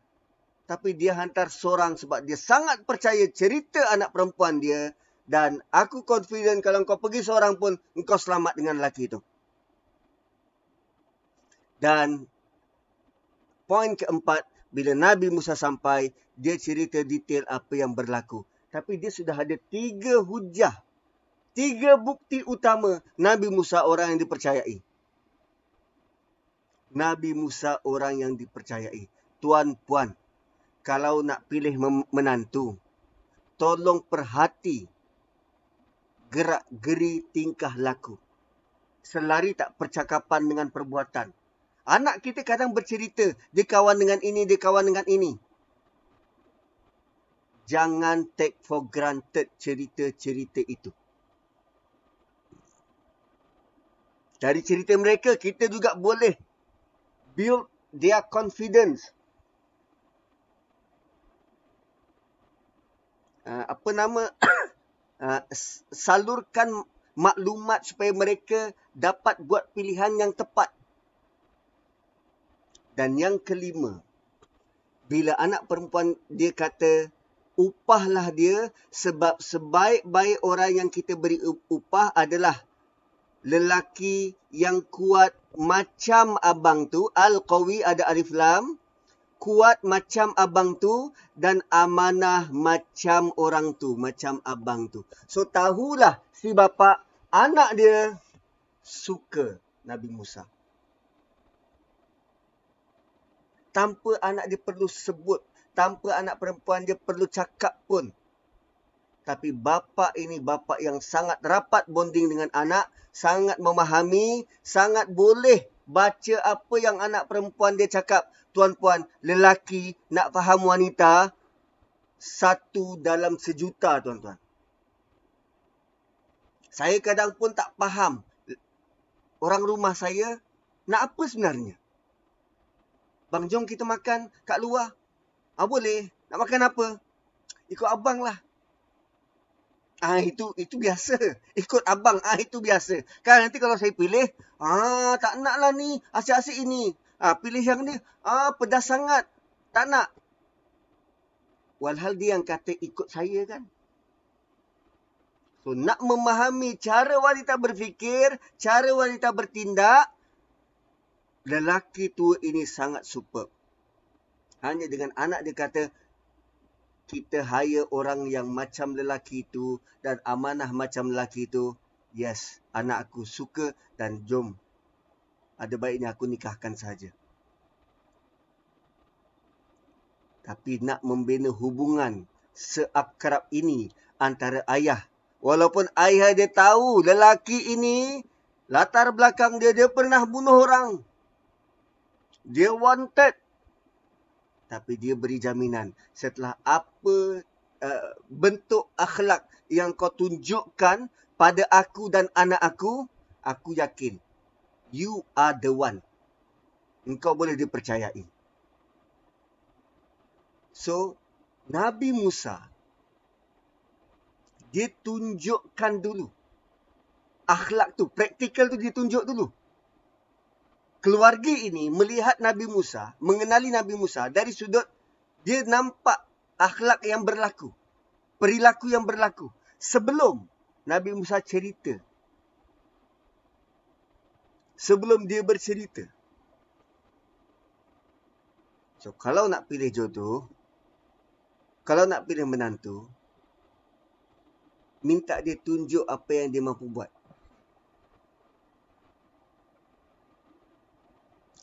Tapi dia hantar seorang sebab dia sangat percaya cerita anak perempuan dia. Dan aku confident kalau kau pergi seorang pun, kau selamat dengan lelaki itu. Dan poin keempat, bila Nabi Musa sampai, dia cerita detail apa yang berlaku. Tapi dia sudah ada tiga hujah. Tiga bukti utama Nabi Musa orang yang dipercayai. Nabi Musa orang yang dipercayai. Tuan puan, kalau nak pilih menantu, tolong perhati gerak geri tingkah laku. Selari tak percakapan dengan perbuatan. Anak kita kadang bercerita, dia kawan dengan ini, dia kawan dengan ini. Jangan take for granted cerita-cerita itu. Dari cerita mereka, kita juga boleh build their confidence. Uh, apa nama? [COUGHS] uh, salurkan maklumat supaya mereka dapat buat pilihan yang tepat. Dan yang kelima, bila anak perempuan dia kata, upahlah dia sebab sebaik-baik orang yang kita beri upah adalah lelaki yang kuat macam abang tu. Al-Qawi ada alif lam. Kuat macam abang tu dan amanah macam orang tu. Macam abang tu. So tahulah si bapa anak dia suka Nabi Musa. Tanpa anak dia perlu sebut, tanpa anak perempuan dia perlu cakap pun. Tapi bapa ini bapa yang sangat rapat bonding dengan anak, sangat memahami, sangat boleh baca apa yang anak perempuan dia cakap. Tuan-puan, lelaki nak faham wanita, satu dalam sejuta, tuan-tuan. Saya kadang pun tak faham. Orang rumah saya nak apa sebenarnya? Bang, jom kita makan kat luar. Ah boleh. Nak makan apa? Ikut abang lah. Ah itu itu biasa. Ikut abang ah itu biasa. Kan nanti kalau saya pilih, ah tak nak lah ni, asyik-asyik ini. Ah pilih yang ni, ah pedas sangat. Tak nak. Walhal dia yang kata ikut saya kan. So nak memahami cara wanita berfikir, cara wanita bertindak, lelaki tua ini sangat super. Hanya dengan anak dia kata, kita hire orang yang macam lelaki itu dan amanah macam lelaki itu. Yes, anak aku suka dan jom. Ada baiknya aku nikahkan saja. Tapi nak membina hubungan seakrab ini antara ayah. Walaupun ayah dia tahu lelaki ini latar belakang dia, dia pernah bunuh orang. Dia wanted. Tapi dia beri jaminan setelah apa uh, bentuk akhlak yang kau tunjukkan pada aku dan anak aku, aku yakin you are the one. Engkau boleh dipercayai. So, Nabi Musa dia tunjukkan dulu akhlak tu, praktikal tu ditunjuk dulu keluarga ini melihat Nabi Musa, mengenali Nabi Musa dari sudut dia nampak akhlak yang berlaku, perilaku yang berlaku sebelum Nabi Musa cerita. Sebelum dia bercerita. So kalau nak pilih jodoh, kalau nak pilih menantu, minta dia tunjuk apa yang dia mampu buat.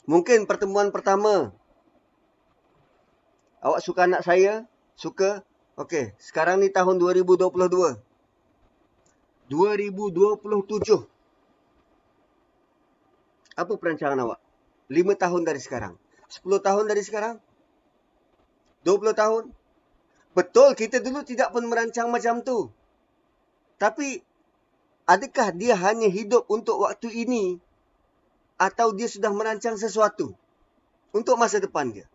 Mungkin pertemuan pertama. Awak suka anak saya? Suka? Okey, sekarang ni tahun 2022. 2027. Apa perancangan awak? 5 tahun dari sekarang. 10 tahun dari sekarang? 20 tahun? Betul, kita dulu tidak pun merancang macam tu. Tapi, adakah dia hanya hidup untuk waktu ini atau dia sudah merancang sesuatu untuk masa depan dia.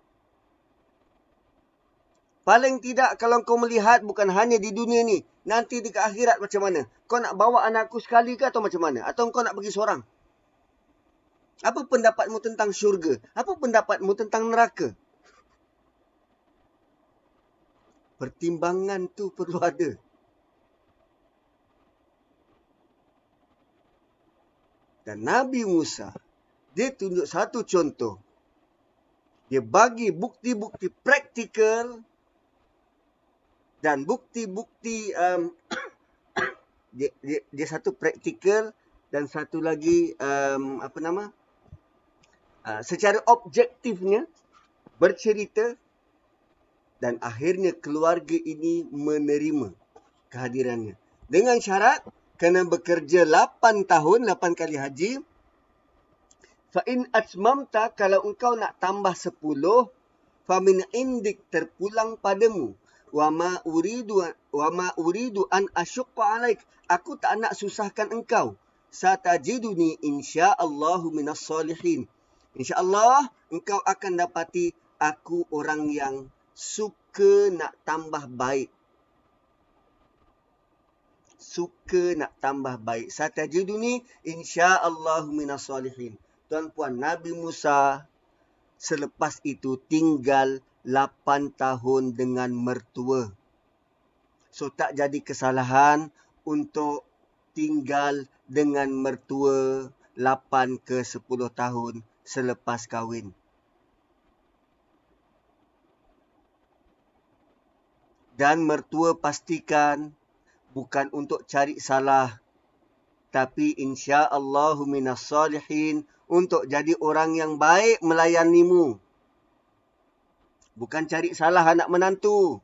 Paling tidak kalau kau melihat bukan hanya di dunia ni, nanti di akhirat macam mana? Kau nak bawa anakku sekali ke atau macam mana? Atau kau nak pergi seorang? Apa pendapatmu tentang syurga? Apa pendapatmu tentang neraka? Pertimbangan tu perlu ada. Dan Nabi Musa dia tunjuk satu contoh. Dia bagi bukti-bukti praktikal dan bukti-bukti um, [COUGHS] dia, dia, dia satu praktikal dan satu lagi um, apa nama? Uh, secara objektifnya bercerita dan akhirnya keluarga ini menerima kehadirannya. Dengan syarat kena bekerja 8 tahun, 8 kali haji Fa in atmamta kalau engkau nak tambah sepuluh, fa min indik terpulang padamu. Wa ma uridu wa ma uridu an asyqa alaik. Aku tak nak susahkan engkau. Satajiduni insyaallahu minas salihin. Insyaallah engkau akan dapati aku orang yang suka nak tambah baik. Suka nak tambah baik. Satajiduni insyaallahu minas salihin tuan-puan Nabi Musa selepas itu tinggal 8 tahun dengan mertua. So tak jadi kesalahan untuk tinggal dengan mertua 8 ke 10 tahun selepas kahwin. Dan mertua pastikan bukan untuk cari salah tapi insya-Allah minas salihin untuk jadi orang yang baik melayanimu. Bukan cari salah anak menantu.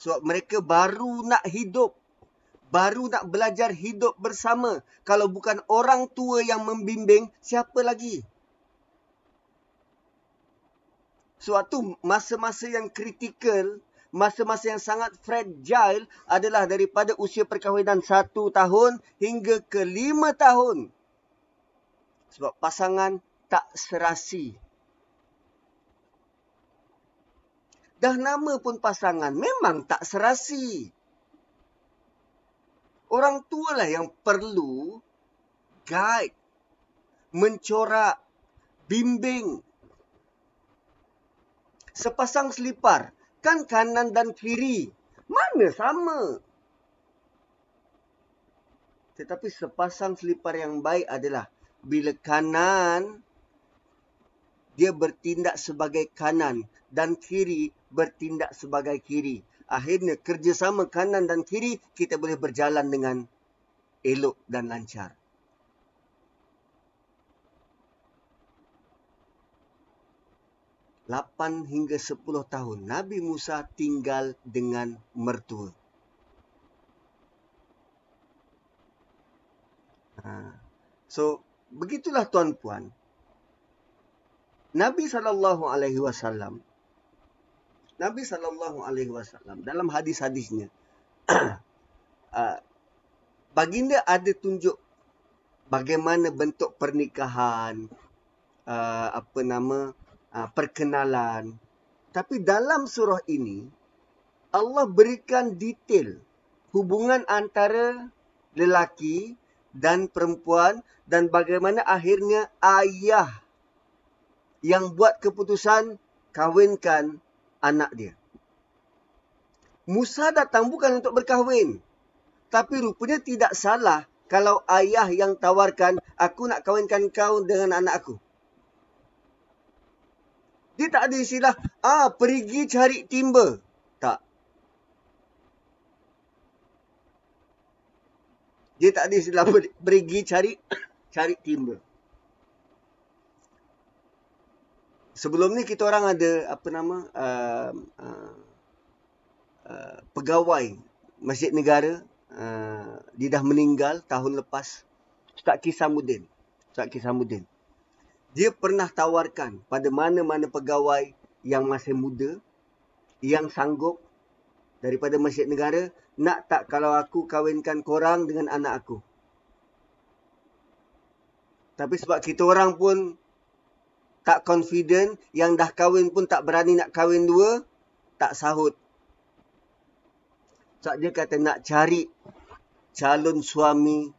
Sebab mereka baru nak hidup. Baru nak belajar hidup bersama. Kalau bukan orang tua yang membimbing, siapa lagi? Suatu masa-masa yang kritikal, masa-masa yang sangat fragile adalah daripada usia perkahwinan satu tahun hingga ke lima tahun. Sebab pasangan tak serasi. Dah nama pun pasangan memang tak serasi. Orang tua lah yang perlu guide, mencorak, bimbing. Sepasang selipar kan kanan dan kiri. Mana sama? Tetapi sepasang selipar yang baik adalah bila kanan dia bertindak sebagai kanan dan kiri bertindak sebagai kiri. Akhirnya kerjasama kanan dan kiri kita boleh berjalan dengan elok dan lancar. 8 hingga 10 tahun Nabi Musa tinggal dengan mertua. Ha. So, begitulah tuan-puan. Nabi sallallahu alaihi wasallam Nabi sallallahu alaihi wasallam dalam hadis-hadisnya [CLEARS THROAT] uh, baginda ada tunjuk bagaimana bentuk pernikahan uh, apa nama perkenalan tapi dalam surah ini Allah berikan detail hubungan antara lelaki dan perempuan dan bagaimana akhirnya ayah yang buat keputusan kahwinkan anak dia. Musa datang bukan untuk berkahwin. Tapi rupanya tidak salah kalau ayah yang tawarkan aku nak kahwinkan kau dengan anak aku. Dia tak ada istilah, ah pergi cari timba. Tak. Dia tak ada istilah [LAUGHS] pergi cari cari timba. sebelum ni kita orang ada apa nama uh, uh, uh, pegawai masjid negara uh, dia dah meninggal tahun lepas Ustaz Kisamuddin Ustaz Kisamuddin dia pernah tawarkan pada mana-mana pegawai yang masih muda yang sanggup daripada masjid negara nak tak kalau aku kahwinkan korang dengan anak aku tapi sebab kita orang pun tak confident, yang dah kahwin pun tak berani nak kahwin dua, tak sahut. Sebab dia kata nak cari calon suami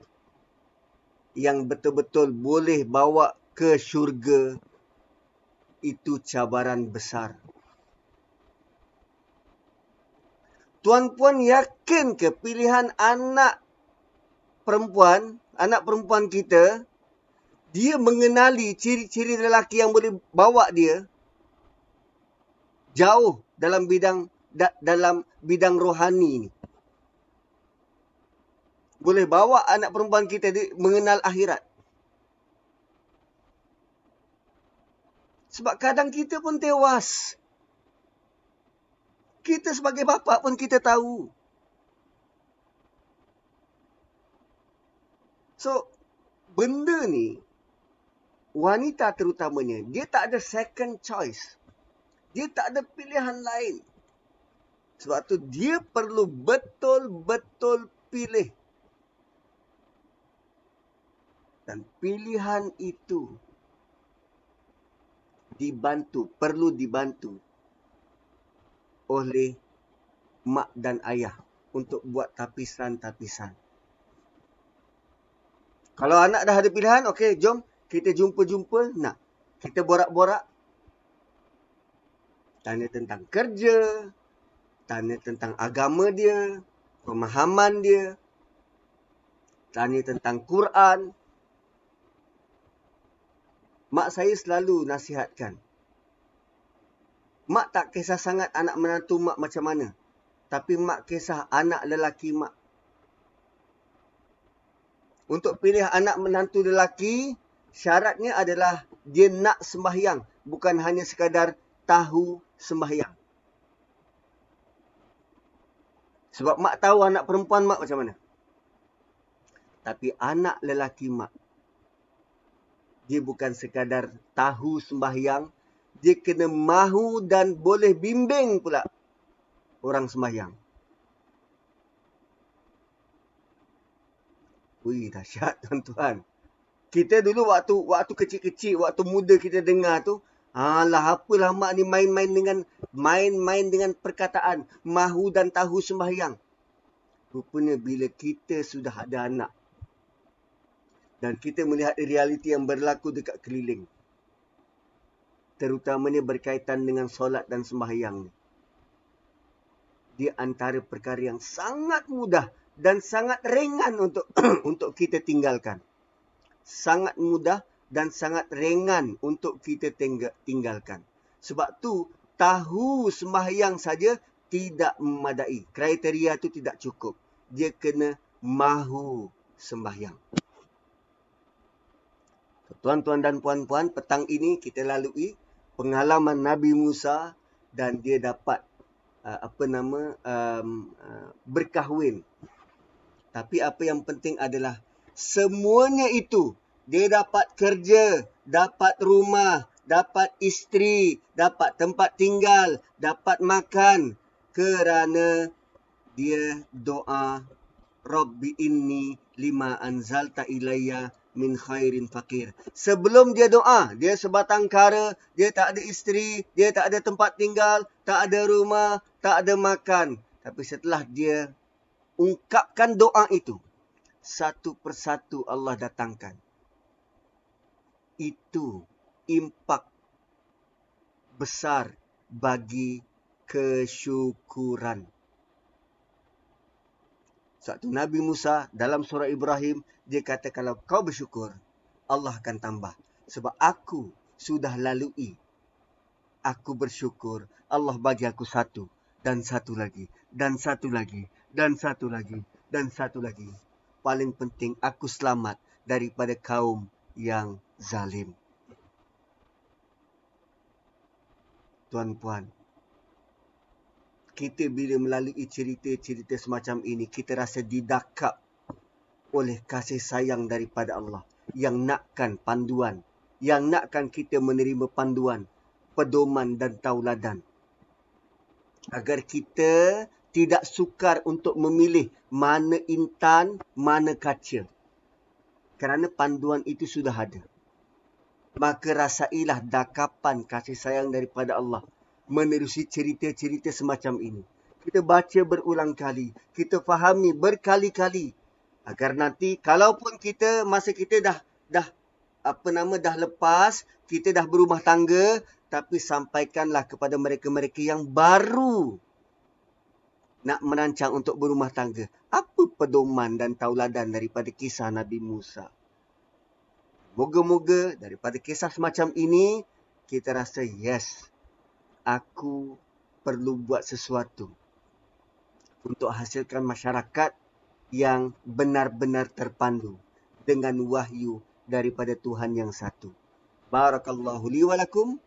yang betul-betul boleh bawa ke syurga, itu cabaran besar. Tuan-puan yakin ke pilihan anak perempuan, anak perempuan kita, dia mengenali ciri-ciri lelaki yang boleh bawa dia jauh dalam bidang da, dalam bidang rohani ni. Boleh bawa anak perempuan kita di, mengenal akhirat. Sebab kadang kita pun tewas. Kita sebagai bapa pun kita tahu. So, benda ni wanita terutamanya, dia tak ada second choice. Dia tak ada pilihan lain. Sebab tu dia perlu betul-betul pilih. Dan pilihan itu dibantu, perlu dibantu oleh mak dan ayah untuk buat tapisan-tapisan. Kalau anak dah ada pilihan, okey, jom kita jumpa-jumpa. Nak kita borak-borak. Tanya tentang kerja tanya tentang agama dia pemahaman dia. Tanya tentang Quran mak saya selalu nasihatkan. Mak tak kisah sangat anak menantu mak macam mana. Tapi mak kisah anak lelaki mak. Untuk pilih anak menantu lelaki syaratnya adalah dia nak sembahyang. Bukan hanya sekadar tahu sembahyang. Sebab mak tahu anak perempuan mak macam mana. Tapi anak lelaki mak dia bukan sekadar tahu sembahyang. Dia kena mahu dan boleh bimbing pula orang sembahyang. Wih, dahsyat [LAUGHS] tuan-tuan. Kita dulu waktu waktu kecil-kecil, waktu muda kita dengar tu, alah apalah mak ni main-main dengan main-main dengan perkataan mahu dan tahu sembahyang. Rupanya bila kita sudah ada anak dan kita melihat realiti yang berlaku dekat keliling. Terutamanya berkaitan dengan solat dan sembahyang. Dia antara perkara yang sangat mudah dan sangat ringan untuk [CLEARS THROAT] untuk kita tinggalkan sangat mudah dan sangat ringan untuk kita tinggalkan. Sebab tu tahu sembahyang saja tidak memadai. Kriteria tu tidak cukup. Dia kena mahu sembahyang. Tuan-tuan dan puan-puan, petang ini kita lalui pengalaman Nabi Musa dan dia dapat uh, apa nama um, uh, berkahwin. Tapi apa yang penting adalah semuanya itu dia dapat kerja, dapat rumah, dapat isteri, dapat tempat tinggal, dapat makan kerana dia doa Rabbi inni lima anzalta ilayya min khairin fakir. Sebelum dia doa, dia sebatang kara, dia tak ada isteri, dia tak ada tempat tinggal, tak ada rumah, tak ada makan. Tapi setelah dia ungkapkan doa itu, satu persatu Allah datangkan. Itu impak besar bagi kesyukuran. Satu Nabi Musa dalam surah Ibrahim, dia kata kalau kau bersyukur, Allah akan tambah. Sebab aku sudah lalui. Aku bersyukur, Allah bagi aku satu. Dan satu lagi. Dan satu lagi. Dan satu lagi. Dan satu lagi. Paling penting, aku selamat daripada kaum yang zalim. Tuan-puan, kita bila melalui cerita-cerita semacam ini, kita rasa didakap oleh kasih sayang daripada Allah yang nakkan panduan, yang nakkan kita menerima panduan, pedoman dan tauladan. Agar kita tidak sukar untuk memilih mana intan, mana kaca. Kerana panduan itu sudah ada. Maka rasailah dakapan kasih sayang daripada Allah menerusi cerita-cerita semacam ini. Kita baca berulang kali, kita fahami berkali-kali agar nanti kalaupun kita masa kita dah dah apa nama dah lepas, kita dah berumah tangga, tapi sampaikanlah kepada mereka-mereka yang baru nak merancang untuk berumah tangga. Apa pedoman dan tauladan daripada kisah Nabi Musa? Moga-moga daripada kisah semacam ini, kita rasa yes, aku perlu buat sesuatu untuk hasilkan masyarakat yang benar-benar terpandu dengan wahyu daripada Tuhan yang satu. Barakallahu li wa lakum